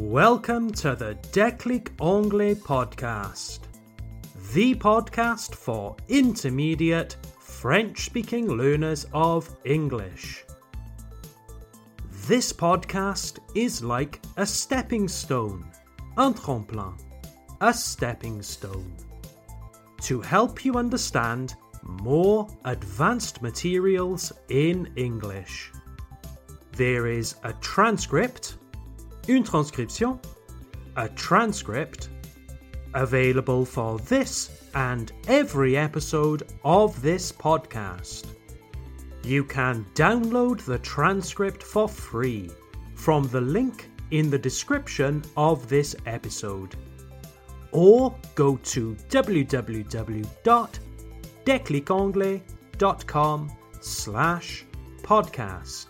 Welcome to the Déclic Anglais podcast, the podcast for intermediate French speaking learners of English. This podcast is like a stepping stone, un tremplin, a stepping stone, to help you understand more advanced materials in English. There is a transcript une transcription, a transcript, available for this and every episode of this podcast. You can download the transcript for free from the link in the description of this episode. Or go to www.declicanglais.com slash podcast.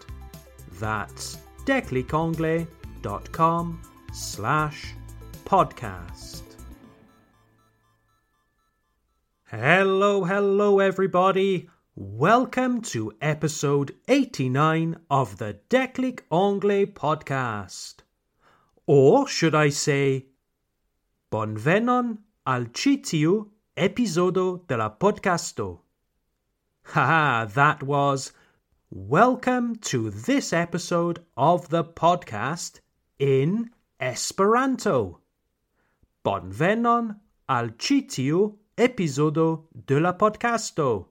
That's declicanglais.com com slash podcast. Hello, hello, everybody. Welcome to episode 89 of the Déclic Anglais podcast. Or should I say, Bonvenon al citiu episodio de la podcasto. Haha, that was Welcome to this episode of the podcast in Esperanto. Bonvenon al citiu episodio de la podcasto.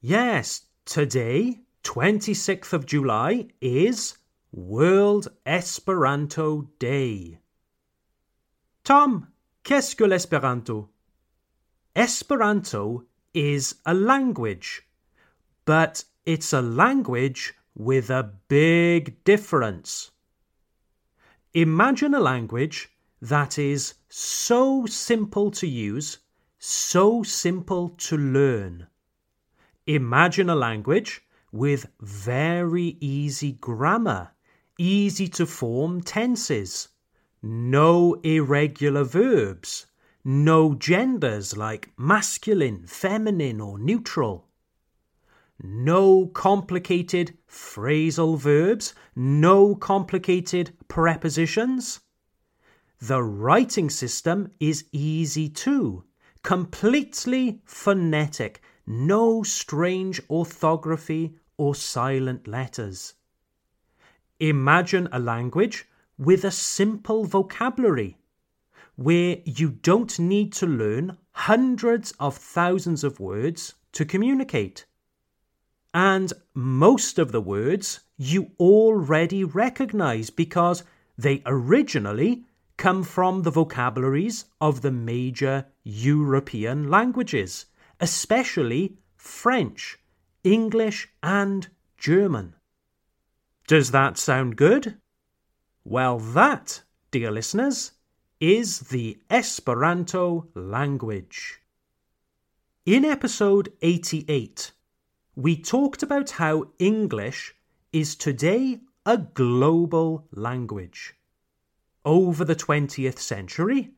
Yes, today, 26th of July, is World Esperanto Day. Tom, qu'est-ce que l'Esperanto? Esperanto is a language, but it's a language with a big difference. Imagine a language that is so simple to use, so simple to learn. Imagine a language with very easy grammar, easy to form tenses, no irregular verbs, no genders like masculine, feminine, or neutral no complicated phrasal verbs, no complicated prepositions. The writing system is easy too, completely phonetic, no strange orthography or silent letters. Imagine a language with a simple vocabulary where you don't need to learn hundreds of thousands of words to communicate. And most of the words you already recognize because they originally come from the vocabularies of the major European languages, especially French, English, and German. Does that sound good? Well, that, dear listeners, is the Esperanto language. In episode 88, we talked about how English is today a global language. Over the 20th century,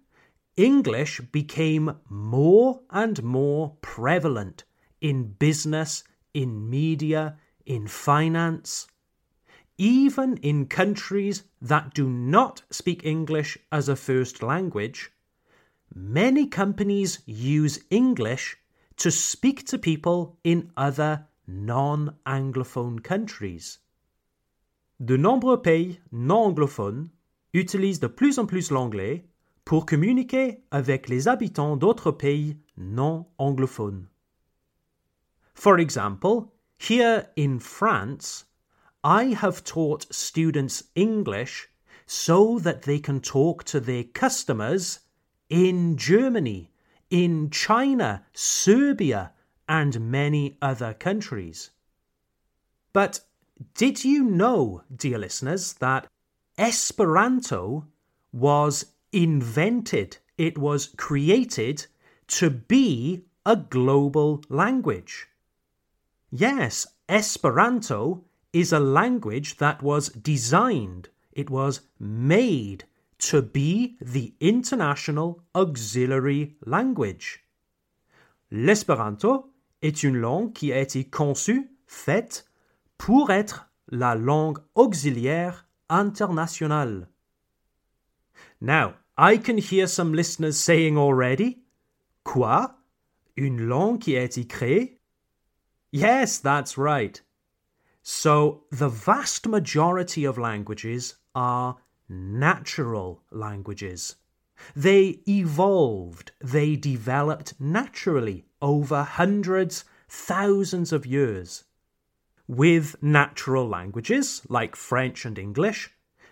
English became more and more prevalent in business, in media, in finance. Even in countries that do not speak English as a first language, many companies use English to speak to people in other non-anglophone countries. De nombreux pays non anglophones utilisent de plus en plus l'anglais pour communiquer avec les habitants d'autres pays non anglophones. For example, here in France, I have taught students English so that they can talk to their customers in Germany, in China, Serbia, and many other countries. But did you know, dear listeners, that Esperanto was invented, it was created to be a global language? Yes, Esperanto is a language that was designed, it was made to be the international auxiliary language. L'Esperanto est une langue qui a été conçue, faite, pour être la langue auxiliaire internationale. Now, I can hear some listeners saying already, Quoi? Une langue qui a été créée? Yes, that's right. So, the vast majority of languages are natural languages. They evolved, they developed naturally over hundreds, thousands of years. With natural languages, like French and English,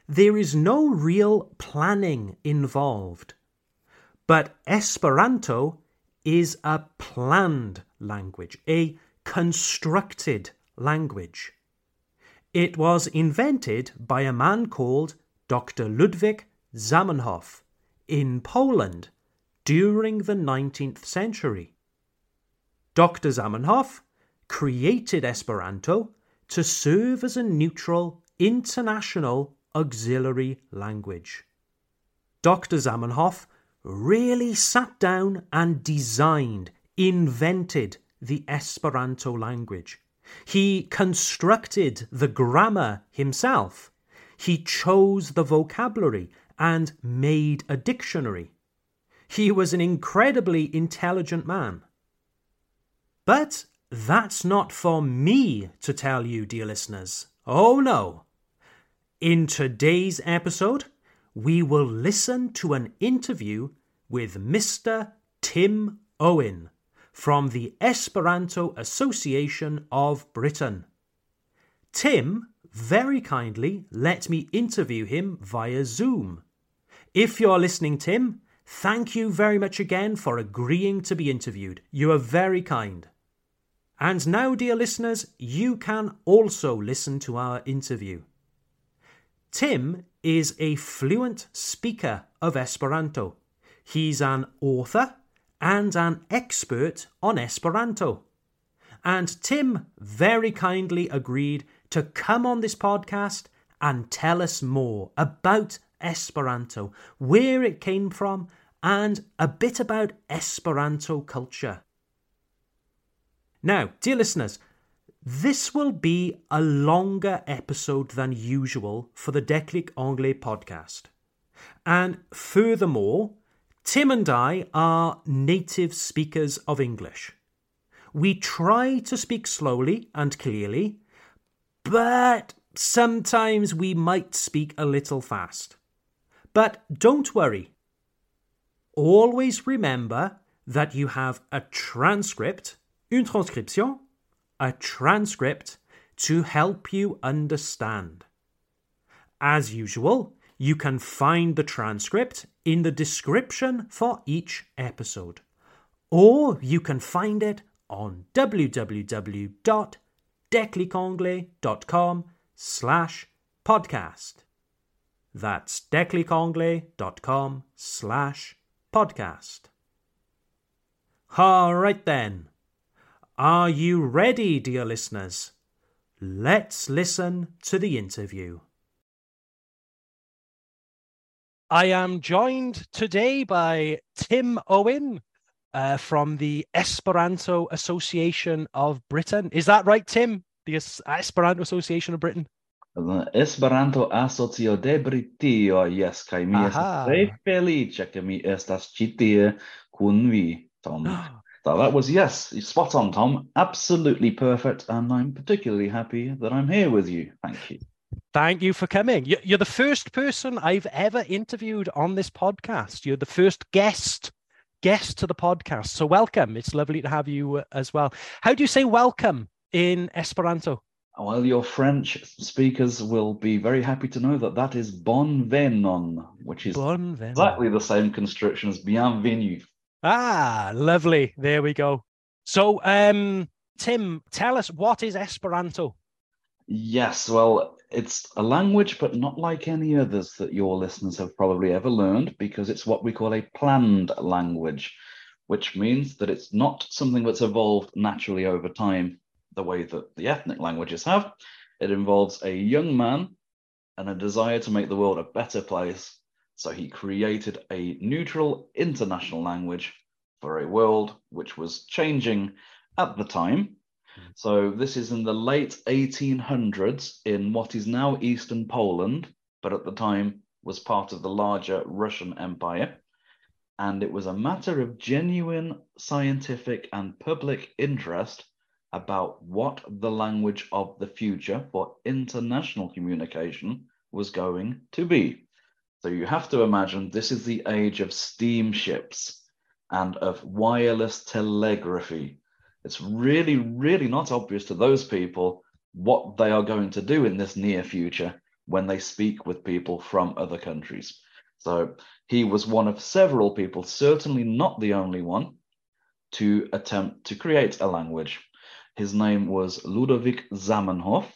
there is no real planning involved. But Esperanto is a planned language, a constructed language. It was invented by a man called Dr. Ludwik Zamenhof in Poland during the 19th century. Dr. Zamenhof created Esperanto to serve as a neutral international auxiliary language. Dr. Zamenhof really sat down and designed, invented the Esperanto language. He constructed the grammar himself. He chose the vocabulary and made a dictionary. He was an incredibly intelligent man. But that's not for me to tell you, dear listeners. Oh no. In today's episode, we will listen to an interview with Mr. Tim Owen from the Esperanto Association of Britain. Tim very kindly let me interview him via Zoom. If you're listening, Tim, thank you very much again for agreeing to be interviewed. You are very kind. And now, dear listeners, you can also listen to our interview. Tim is a fluent speaker of Esperanto. He's an author and an expert on Esperanto. And Tim very kindly agreed to come on this podcast and tell us more about Esperanto, where it came from, and a bit about Esperanto culture. Now, dear listeners, this will be a longer episode than usual for the Declic Anglais podcast. And furthermore, Tim and I are native speakers of English. We try to speak slowly and clearly, but sometimes we might speak a little fast. But don't worry. Always remember that you have a transcript une transcription, a transcript to help you understand. As usual, you can find the transcript in the description for each episode, or you can find it on www.declicanglais.com slash podcast. That's declicanglais.com slash podcast. All right then. Are you ready, dear listeners? Let's listen to the interview. I am joined today by Tim Owen uh, from the Esperanto Association of Britain. Is that right, Tim? The Esperanto Association of Britain? Esperanto Asocio de Britio, yes, kaj mi estas tre feliĉa ke mi estas ĉi tie kun vi, Tom. So that was yes, spot on, Tom. Absolutely perfect, and I'm particularly happy that I'm here with you. Thank you. Thank you for coming. You're the first person I've ever interviewed on this podcast. You're the first guest guest to the podcast. So welcome. It's lovely to have you uh, as well. How do you say welcome in Esperanto? Well, your French speakers will be very happy to know that that is bon venon, which is bon exactly the same construction as bienvenue Ah, lovely. There we go. So, um, Tim, tell us what is Esperanto? Yes, well, it's a language, but not like any others that your listeners have probably ever learned, because it's what we call a planned language, which means that it's not something that's evolved naturally over time the way that the ethnic languages have. It involves a young man and a desire to make the world a better place so he created a neutral international language for a world which was changing at the time. So this is in the late 1800s in what is now Eastern Poland, but at the time was part of the larger Russian Empire, and it was a matter of genuine scientific and public interest about what the language of the future for international communication was going to be. So you have to imagine this is the age of steamships and of wireless telegraphy. It's really, really not obvious to those people what they are going to do in this near future when they speak with people from other countries. So he was one of several people, certainly not the only one, to attempt to create a language. His name was Ludovic Zamenhof,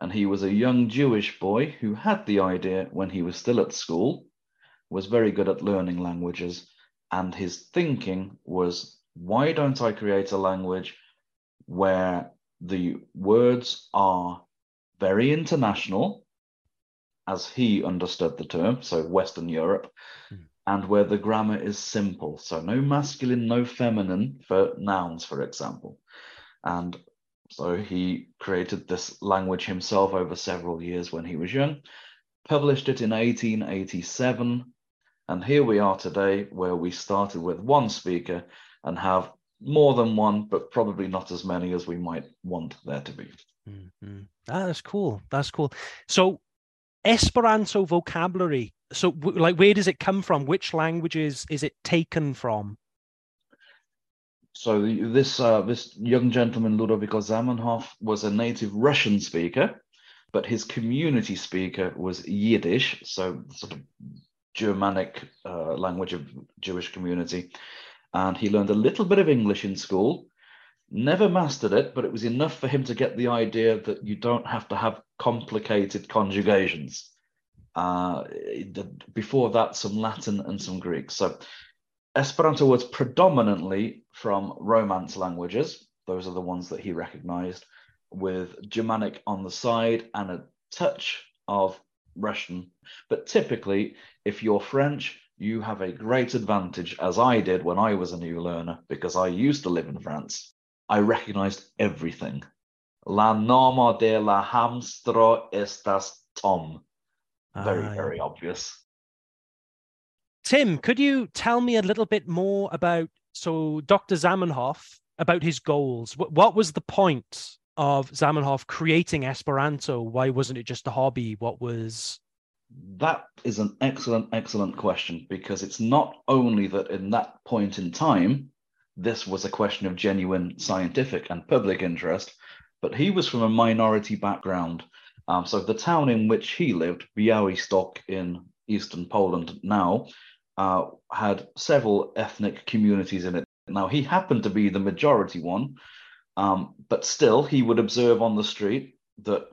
and he was a young Jewish boy who had the idea when he was still at school, was very good at learning languages, and his thinking was why don't I create a language where the words are very international, as he understood the term, so Western Europe, mm. and where the grammar is simple. So no masculine, no feminine for nouns, for example. And so he created this language himself over several years when he was young, published it in 1887. And here we are today, where we started with one speaker and have more than one, but probably not as many as we might want there to be. Mm-hmm. Ah, that's cool. That's cool. So, Esperanto vocabulary. So, like, where does it come from? Which languages is it taken from? So this uh, this young gentleman Ludovico Zamenhof was a native Russian speaker, but his community speaker was Yiddish, so sort of Germanic uh, language of Jewish community and he learned a little bit of English in school. Never mastered it, but it was enough for him to get the idea that you don't have to have complicated conjugations. Uh, before that, some Latin and some Greek. So Esperanto was predominantly from Romance languages. Those are the ones that he recognized, with Germanic on the side and a touch of Russian. But typically, if you're French, you have a great advantage, as I did when I was a new learner, because I used to live in France. I recognized everything. La norma de la hamstro estas Tom. Very, uh, very obvious. Tim, could you tell me a little bit more about so Dr. Zamenhof about his goals? What, what was the point of Zamenhof creating Esperanto? Why wasn't it just a hobby? What was that is an excellent, excellent question because it's not only that in that point in time, this was a question of genuine scientific and public interest, but he was from a minority background. Um, so the town in which he lived, Białystok in eastern Poland now, uh, had several ethnic communities in it. Now, he happened to be the majority one, um, but still, he would observe on the street that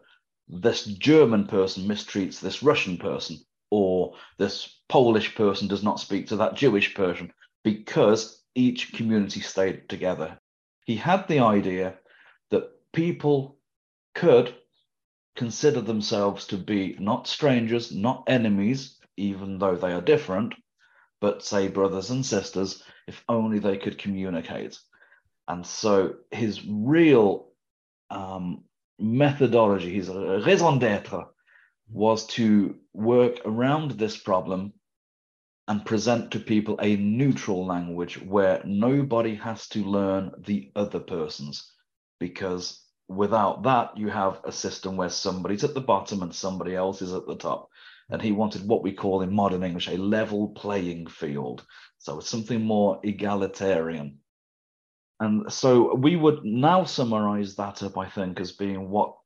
this German person mistreats this Russian person, or this Polish person does not speak to that Jewish person because each community stayed together. He had the idea that people could consider themselves to be not strangers, not enemies, even though they are different, but say brothers and sisters, if only they could communicate. And so his real um, methodology, his raison d'etre, was to work around this problem and present to people a neutral language where nobody has to learn the other person's. Because without that, you have a system where somebody's at the bottom and somebody else is at the top. And he wanted what we call in modern English a level playing field. So it's something more egalitarian. And so we would now summarize that up, I think, as being what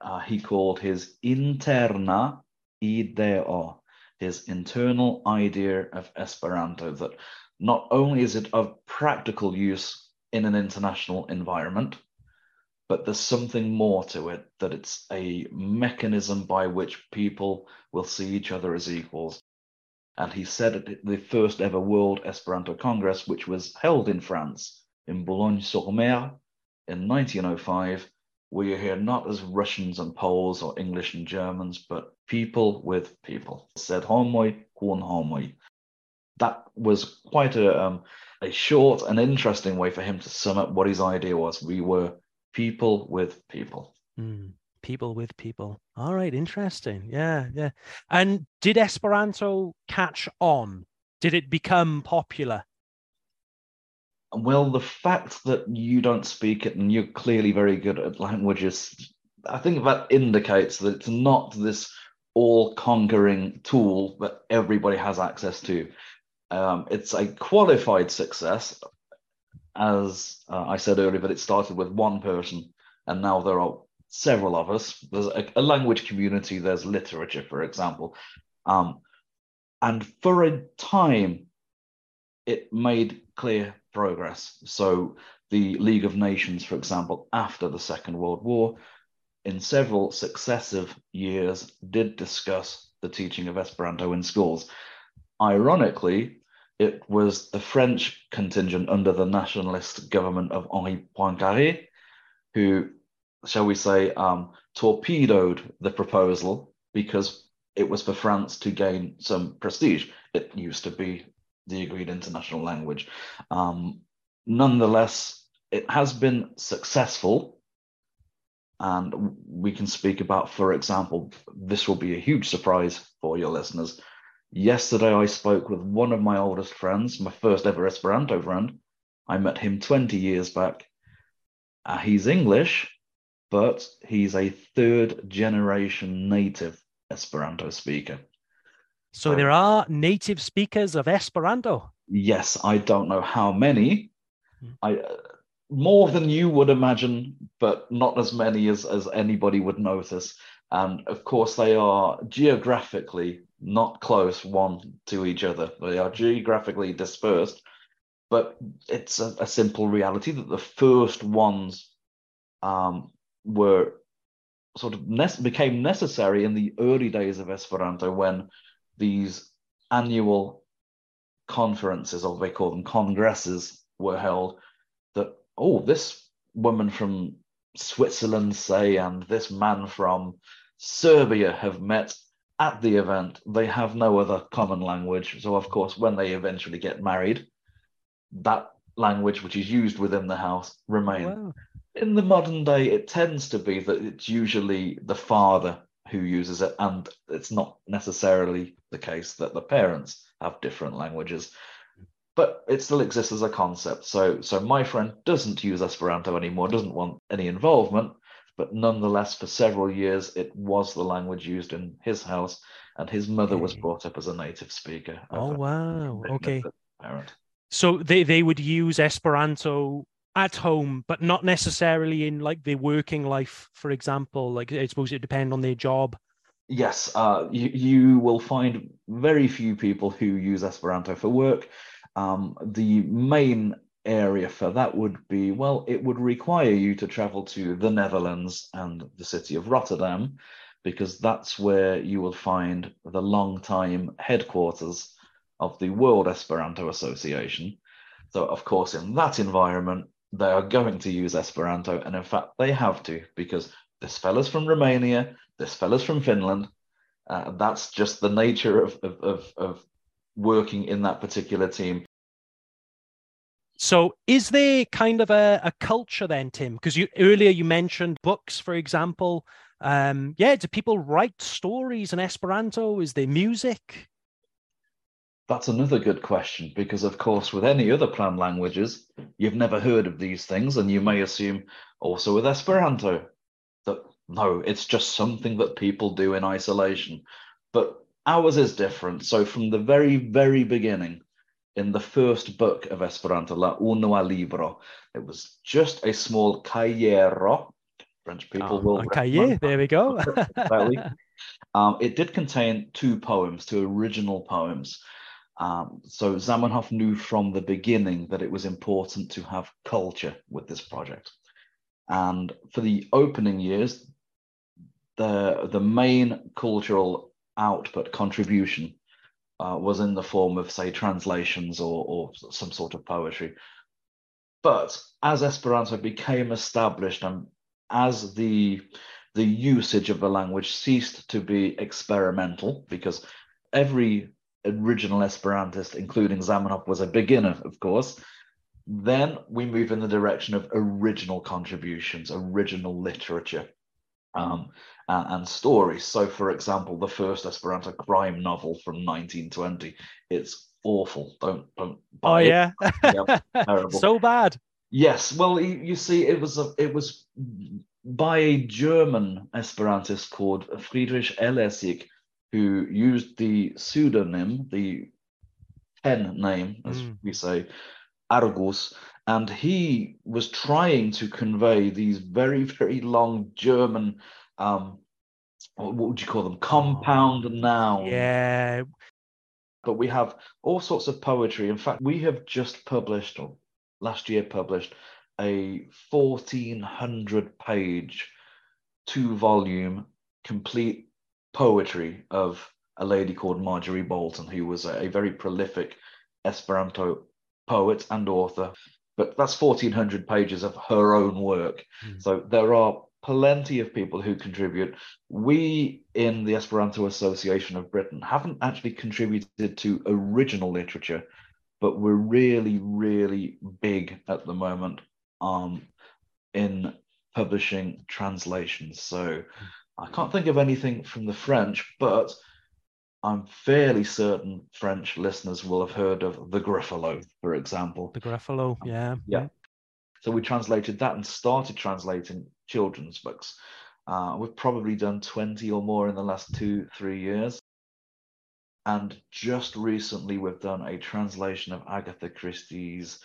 uh, he called his interna idea, his internal idea of Esperanto, that not only is it of practical use in an international environment, but there's something more to it, that it's a mechanism by which people will see each other as equals. And he said at the first ever World Esperanto Congress, which was held in France in Boulogne-sur-Mer in 1905, we are here not as Russians and Poles or English and Germans, but people with people. Said homoi kun homoi. That was quite a, um, a short and interesting way for him to sum up what his idea was. We were people with people. Mm. people with people. All right, interesting. Yeah, yeah. And did Esperanto catch on? Did it become popular? Well, the fact that you don't speak it and you're clearly very good at languages, I think that indicates that it's not this all conquering tool that everybody has access to. Um, it's a qualified success. As uh, I said earlier, that it started with one person and now there are several of us. There's a, a language community, there's literature, for example. Um, and for a time, it made clear progress. So the League of Nations, for example, after the Second World War, in several successive years, did discuss the teaching of Esperanto in schools. Ironically, it was the French contingent under the nationalist government of Henri Poincaré who, shall we say, um, torpedoed the proposal because it was for France to gain some prestige. It used to be the agreed international language. Um, nonetheless, it has been successful. And we can speak about, for example, this will be a huge surprise for your listeners. Yesterday, I spoke with one of my oldest friends, my first ever Esperanto friend. I met him 20 years back. Uh, he's English, but he's a third generation native Esperanto speaker. So there are native speakers of Esperanto. Yes, I don't know how many. Hmm. I uh, more than you would imagine, but not as many as as anybody would notice. And of course, they are geographically not close one to each other. They are geographically dispersed, but it's a, a simple reality that the first ones um, were sort of ne- became necessary in the early days of Esperanto when these annual conferences, or they call them congresses, were held. That oh, this woman from Switzerland, say, and this man from Serbia have met at the event. They have no other common language. So, of course, when they eventually get married, that language which is used within the house remains. Wow in the modern day, it tends to be that it's usually the father who uses it, and it's not necessarily the case that the parents have different languages. But it still exists as a concept. So, so my friend doesn't use Esperanto anymore, doesn't want any involvement, but nonetheless, for several years, it was the language used in his house, and his mother was brought up as a native speaker. Oh wow! Okay. Parent. So they, they would use Esperanto at home, but not necessarily in like their working life, for example. Like I suppose it depend on their job. Yes, uh, you, you will find very few people who use Esperanto for work. Um, the main area for that would be well, it would require you to travel to the Netherlands and the city of Rotterdam, because that's where you will find the long-time headquarters of the World Esperanto Association. So, of course, in that environment, they are going to use Esperanto, and in fact, they have to because this fella's from Romania, this fella's from Finland. Uh, that's just the nature of, of, of, of working in that particular team. So, is there kind of a, a culture then, Tim? Because you earlier you mentioned books, for example. Um, yeah, do people write stories in Esperanto? Is there music? That's another good question because, of course, with any other planned languages, you've never heard of these things, and you may assume also with Esperanto that no, it's just something that people do in isolation. But ours is different. So, from the very, very beginning, in the first book of Esperanto, La Unua Libro, it was just a small kajero. French people oh, will. Cahier, there we go. um, it did contain two poems, two original poems. Um, so Zamenhof knew from the beginning that it was important to have culture with this project. And for the opening years, the, the main cultural output contribution uh, was in the form of, say, translations or, or some sort of poetry. But as Esperanto became established and as the the usage of the language ceased to be experimental, because every original Esperantist, including Zamenhof, was a beginner, of course. Then we move in the direction of original contributions, original literature. um, and, and, stories. So, for example, the first Esperanto crime novel from 1920, it's awful. Don't don't. oh yeah, terrible. so bad. Yes, well, you, you see, it was a, it was by a German Esperantist called Friedrich Ellersiek, who used the pseudonym, the pen name, as mm. we say, Argus, and he was trying to convey these very, very long German, um, what would you call them, compound nouns. Yeah. But we have all sorts of poetry. In fact, we have just published, or last year published, a 1400 page, two volume, complete poetry of a lady called Marjorie Boulton, who was a, a very prolific Esperanto poet and author. But that's 1400 pages of her own work. Mm. So there are plenty of people who contribute. We in the Esperanto Association of Britain haven't actually contributed to original literature, but we're really, really big at the moment um, in publishing translations. So I can't think of anything from the French, but I'm fairly certain French listeners will have heard of the Gruffalo, for example. The Gruffalo, yeah. Yeah. So we translated that and started translating children's books. Uh, we've probably done 20 or more in the last two, three years. And just recently, we've done a translation of Agatha Christie's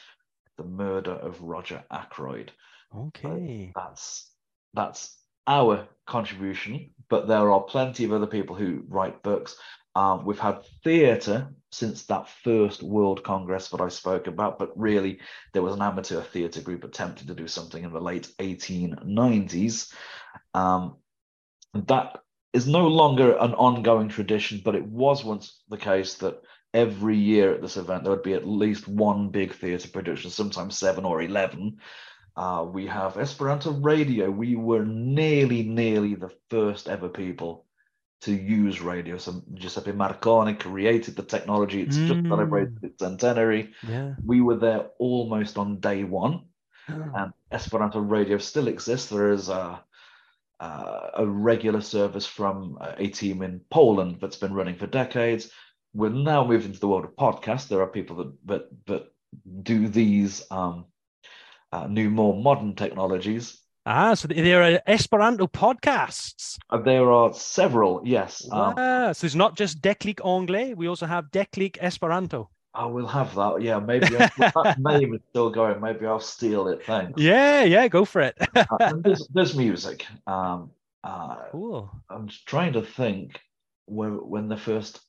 The Murder of Roger Ackroyd. Okay. So that's that's our contribution, but there are plenty of other people who write books. Um, we've had theatre since that first World Congress that I spoke about, but really there was an amateur theatre group attempting to do something in the late 1890s. Um, that is no longer an ongoing tradition, but it was once the case that every year at this event there would be at least one big theatre production, sometimes seven or 11. Uh, we have Esperanto Radio. We were nearly, nearly the first ever people to use radio. So Giuseppe Marconi created the technology. It's mm. just celebrated its centenary. Yeah. We were there almost on day one. Oh. And Esperanto Radio still exists. There is a, uh, a regular service from a team in Poland that's been running for decades. We're now moved into the world of podcasts. There are people that that, that do these um, uh, new, more modern technologies Ah, so there are Esperanto podcasts. Uh, there are several, yes. Um, wow. Um, so it's not just Declic Anglais, we also have Declic Esperanto. I will have that. Yeah, maybe that name is still going. Maybe I'll steal it. Thanks. Yeah, yeah, go for it. uh, there's, there's, music. Um, uh, cool. I'm trying to think when, when the first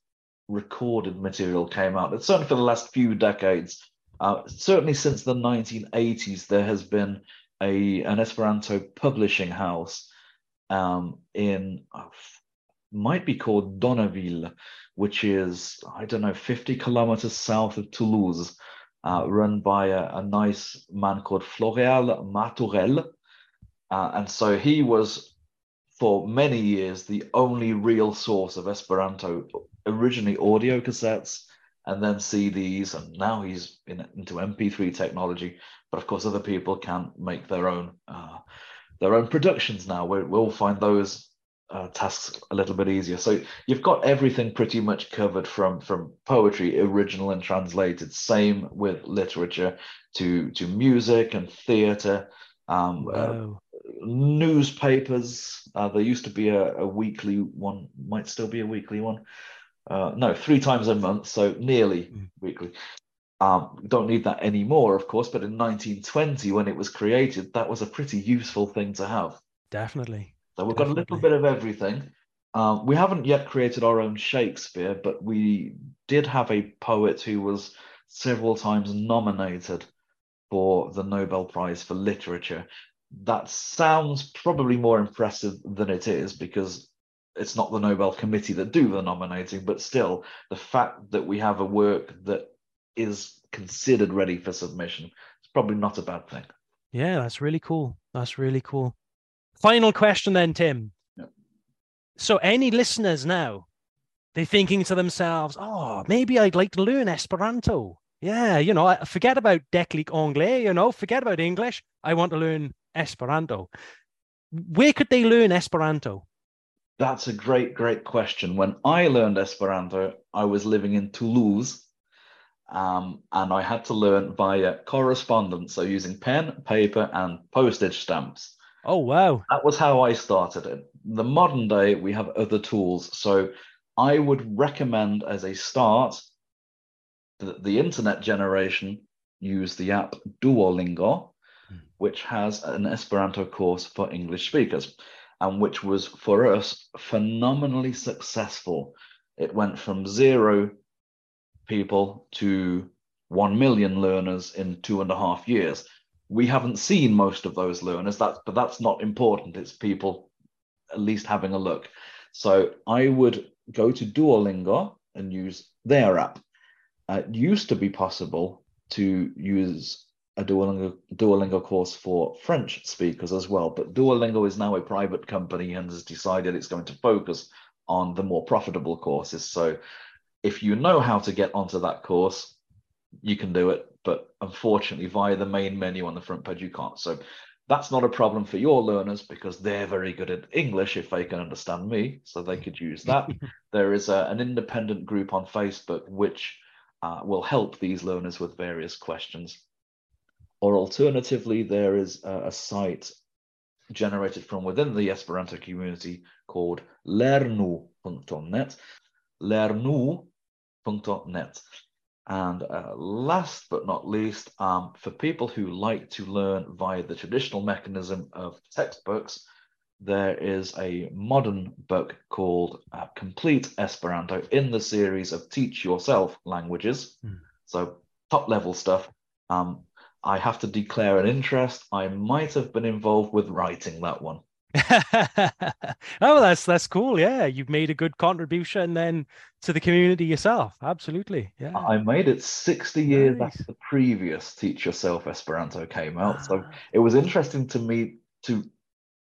recorded material came out. It's certainly for the last few decades. Uh, certainly since the 1980s, there has been a an Esperanto publishing house um, in uh, might be called Donneville, which is I don't know 50 kilometers south of Toulouse, uh, run by a, a, nice man called Floréal Martorell, uh, and so he was for many years the only real source of Esperanto. Originally audio cassettes, and then CDs, and now he's in, into MP3 technology. But of course, other people can make their own uh, their own productions now. we will find those uh, tasks a little bit easier. So you've got everything pretty much covered from from poetry, original and translated. Same with literature to to music and theatre. Um, uh, wow. uh, newspapers. Uh, there used to be a, a, weekly one, might still be a weekly one. Uh, no, three times a month, so nearly mm. weekly. Um, don't need that anymore, of course, but in 1920, when it was created, that was a pretty useful thing to have. Definitely. So we've Definitely. got a little bit of everything. Um, we haven't yet created our own Shakespeare, but we did have a poet who was several times nominated for the Nobel Prize for Literature. That sounds probably more impressive than it is because it's not the Nobel Committee that do the nominating, but still, the fact that we have a work that is considered ready for submission is probably not a bad thing. Yeah, that's really cool. That's really cool. Final question then, Tim. So, any listeners now, they're thinking to themselves, oh, maybe I'd like to learn Esperanto. Yeah, you know, forget about Declic Anglais, you know, forget about English. I want to learn Esperanto. where could they learn Esperanto? That's a great, great question. When I learned Esperanto, I was living in Toulouse um, and I had to learn via correspondence, so using pen, paper, and postage stamps. Oh, wow. That was how I started it. The modern day, we have other tools. So I would recommend as a start that the internet generation use the app Duolingo, hmm. which has an Esperanto course for English speakers and which was for us phenomenally successful. It went from zero people to 1 million learners in two and a half years. We haven't seen most of those learners, that's, but that's not important. It's people at least having a look. So I would go to Duolingo and use their app. Uh, it used to be possible to use a Duolingo, Duolingo course for French speakers as well. But Duolingo is now a private company and has decided it's going to focus on the more profitable courses. So if you know how to get onto that course, you can do it. But unfortunately, via the main menu on the front page, you can't. So that's not a problem for your learners because they're very good at English if they can understand me. So they could use that. there is a, an independent group on Facebook which uh, will help these learners with various questions. Or alternatively, there is a, a site generated from within the Esperanto community called lernu.net, lernu.net. And uh, last but not least, um, for people who like to learn via the traditional mechanism of textbooks, there is a modern book called uh, Complete Esperanto in the series of Teach Yourself languages. Mm. So, top level stuff. Um, I have to declare an interest. I might have been involved with writing that one. oh, that's that's cool. Yeah, you've made a good contribution then to the community yourself. Absolutely. Yeah. I made it 60 years nice. after the previous Teach Yourself Esperanto came out. So ah. it was interesting to me to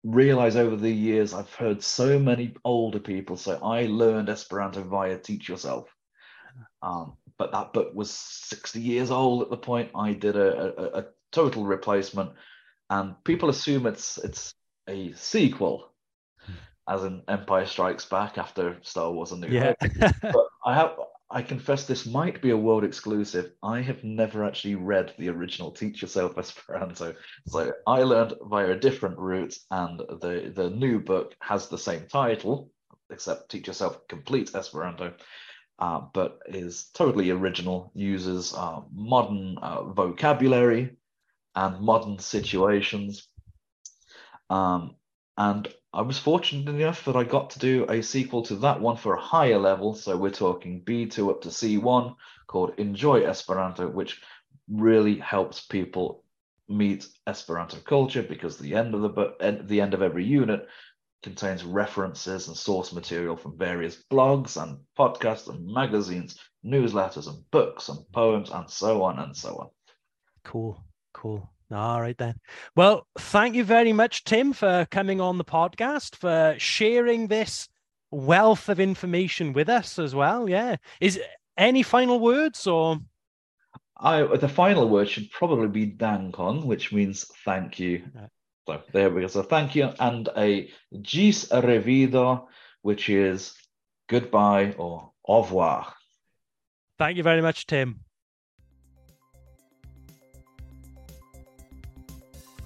realize over the years I've heard so many older people say I learned Esperanto via Teach Yourself. Um, but that book was 60 years old at the point I did a, a, a total replacement, and people assume it's it's a sequel, hmm. as in Empire Strikes Back after Star Wars: A New yeah. Hope. but I have I confess this might be a world exclusive. I have never actually read the original Teach Yourself Esperanto. So I learned via a different route, and the, the new book has the same title, except Teach Yourself Complete Esperanto uh, but is totally original, uses uh, modern uh, vocabulary and modern situations. Um, and I was fortunate enough that I got to do a sequel to that one for a higher level. So we're talking B2 up to C1 called Enjoy Esperanto, which really helps people meet Esperanto culture because the end of the the end of every unit contains references and source material from various blogs and podcasts and magazines, newsletters and books and poems and so on and so on. Cool, cool. All right then. Well, thank you very much, Tim, for coming on the podcast, for sharing this wealth of information with us as well. Yeah. Is any final words or? I, the final word should probably be dankon, which means thank you. So there we go. So thank you. And a gis revido, which is goodbye or au revoir. Thank you very much, Tim.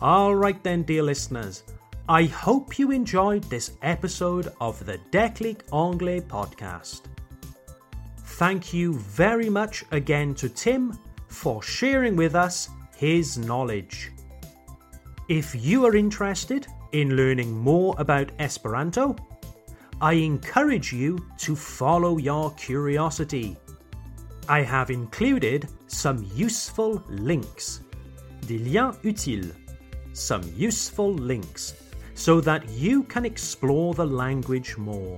All right, then, dear listeners. I hope you enjoyed this episode of the Declic Anglais podcast. Thank you very much again to Tim for sharing with us his knowledge. If you are interested in learning more about Esperanto, I encourage you to follow your curiosity. I have included some useful links, des liens utiles, some useful links, so that you can explore the language more.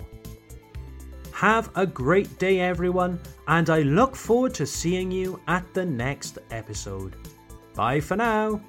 Have a great day, everyone, and I look forward to seeing you at the next episode. Bye for now.